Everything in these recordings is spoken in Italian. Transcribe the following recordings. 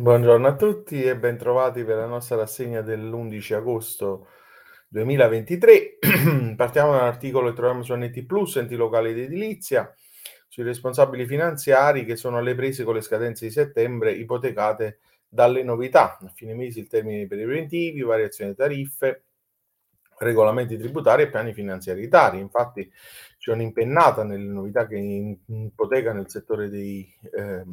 Buongiorno a tutti e bentrovati per la nostra rassegna dell'11 agosto 2023. Partiamo da un articolo che troviamo su NT Plus, enti locali di edilizia, sui responsabili finanziari che sono alle prese con le scadenze di settembre ipotecate dalle novità. A fine mese il termine per i preventivi, variazioni di tariffe, regolamenti tributari e piani finanziari tari. Infatti c'è un'impennata nelle novità che ipotecano il settore dei eh,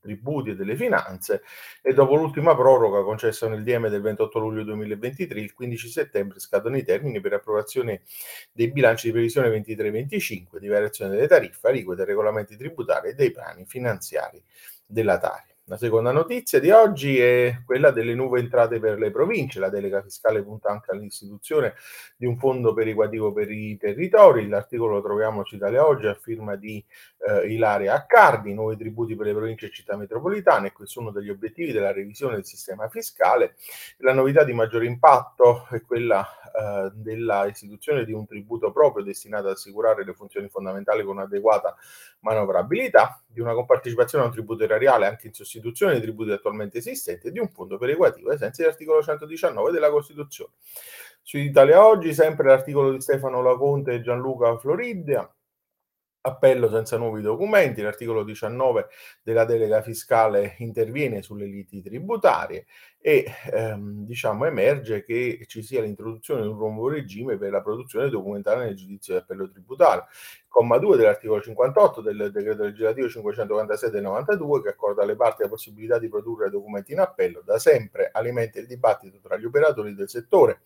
tributi e delle finanze e dopo l'ultima proroga concessa nel DM del 28 luglio 2023, il 15 settembre scadono i termini per approvazione dei bilanci di previsione 23-25, di variazione delle tariffe, aliquote, regolamenti tributari e dei piani finanziari della Tari. La seconda notizia di oggi è quella delle nuove entrate per le province. La delega fiscale punta anche all'istituzione di un fondo perequativo per i territori. L'articolo lo troviamo su Italia Oggi a firma di eh, Ilaria Accardi, nuovi tributi per le province e città metropolitane. Questo è uno degli obiettivi della revisione del sistema fiscale. La novità di maggiore impatto è quella eh, della istituzione di un tributo proprio destinato ad assicurare le funzioni fondamentali con adeguata manovrabilità, di una compartecipazione a un tributo erariale anche in sostituzione sostituzione dei tributi attualmente esistenti e di un fondo perequativo ai sensi dell'articolo 119 della Costituzione. Su Italia Oggi, sempre l'articolo di Stefano Laconte e Gianluca Floridia, Appello senza nuovi documenti, l'articolo 19 della delega fiscale interviene sulle liti tributarie e ehm, diciamo emerge che ci sia l'introduzione di un nuovo regime per la produzione documentale nel giudizio di appello tributario. Comma 2 dell'articolo 58 del decreto legislativo 546 del 92 che accorda alle parti la possibilità di produrre documenti in appello, da sempre alimenta il dibattito tra gli operatori del settore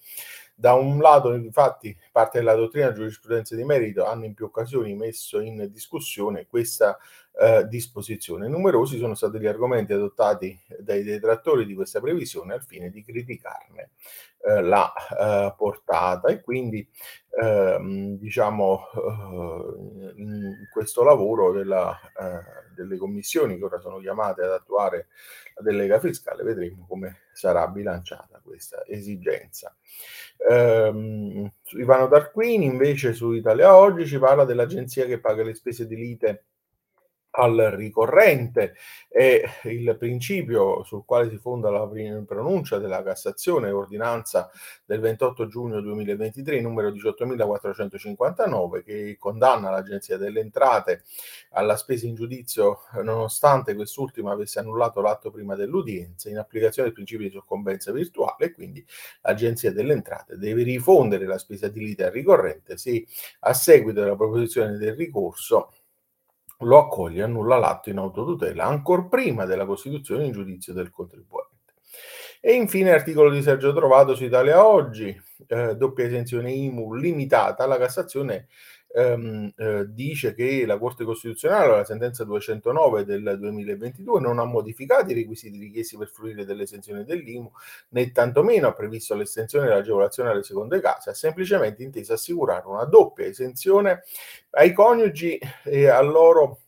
da un lato, infatti, parte della dottrina giurisprudenza di merito hanno in più occasioni messo in discussione questa eh, disposizione. Numerosi sono stati gli argomenti adottati dai detrattori di questa previsione al fine di criticarne eh, la eh, portata e quindi ehm, diciamo eh, in questo lavoro della, eh, delle commissioni che ora sono chiamate ad attuare la delega fiscale vedremo come sarà bilanciata questa esigenza. Ehm, Ivano Darquini invece su Italia Oggi ci parla dell'agenzia che paga le spese di lite al ricorrente. E il principio sul quale si fonda la pronuncia della Cassazione, ordinanza del 28 giugno 2023, numero 18.459, che condanna l'Agenzia delle Entrate alla spesa in giudizio nonostante quest'ultima avesse annullato l'atto prima dell'udienza in applicazione del principio di soccombenza virtuale quindi l'Agenzia delle Entrate deve rifondere la spesa di lite al ricorrente se a seguito della proposizione del ricorso lo accoglie e annulla l'atto in autotutela ancor prima della costituzione in giudizio del contribuente. E infine articolo di Sergio Trovato su Italia Oggi, eh, doppia esenzione IMU limitata, la Cassazione ehm, eh, dice che la Corte Costituzionale, la sentenza 209 del 2022, non ha modificato i requisiti richiesti per fruire dell'esenzione dell'IMU, né tantomeno ha previsto l'estensione dell'agevolazione alle seconde case, ha semplicemente inteso assicurare una doppia esenzione ai coniugi e a loro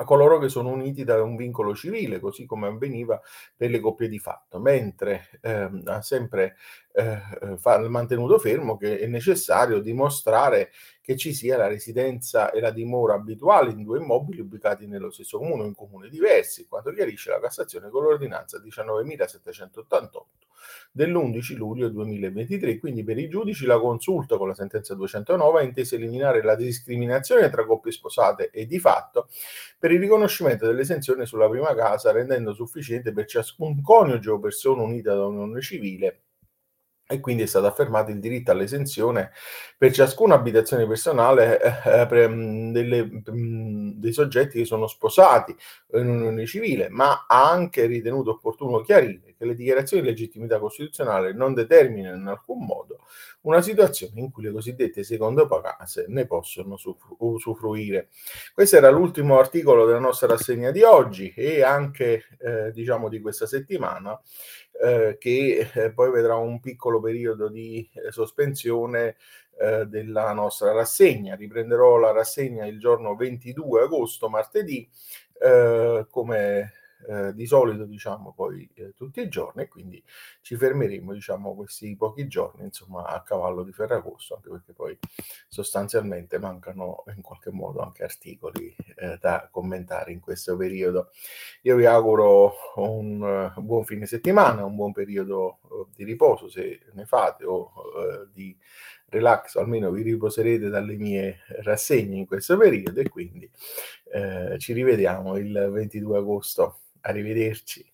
a coloro che sono uniti da un vincolo civile, così come avveniva per le coppie di fatto, mentre ehm, ha sempre eh, eh mantenuto fermo che è necessario dimostrare che ci sia la residenza e la dimora abituale in due immobili ubicati nello stesso comune o in comuni diversi, quanto chiarisce la Cassazione con l'ordinanza 19.788 dell'11 luglio 2023. Quindi per i giudici la consulta con la sentenza 209 ha inteso eliminare la discriminazione tra coppie sposate e di fatto per il riconoscimento dell'esenzione sulla prima casa, rendendo sufficiente per ciascun coniuge o persona unita da unione civile e quindi è stato affermato il diritto all'esenzione per ciascuna abitazione personale eh, eh, mm, delle, mm, dei soggetti che sono sposati in unione civile, ma ha anche ritenuto opportuno chiarire che le dichiarazioni di legittimità costituzionale non determinano in alcun modo una situazione in cui le cosiddette seconde case ne possono usufruire. Questo era l'ultimo articolo della nostra rassegna di oggi e anche eh, diciamo di questa settimana eh, che eh, poi vedrà un piccolo periodo di eh, sospensione eh, della nostra rassegna. Riprenderò la rassegna il giorno 22 agosto, martedì, come ehm, di solito diciamo poi, ehm, tutti i giorni e quindi ci fermeremo diciamo questi pochi giorni, insomma, a cavallo di Ferragosto, anche perché poi sostanzialmente mancano in qualche modo anche articoli, ehm, da commentare in questo periodo. Io vi auguro un buon fine settimana, un buon periodo, uhm, di riposo se ne fate o, uhm, di relax, almeno vi riposerete dalle mie rassegne in questo periodo e quindi, ehm, ci rivediamo il 22 agosto. Arrivederci.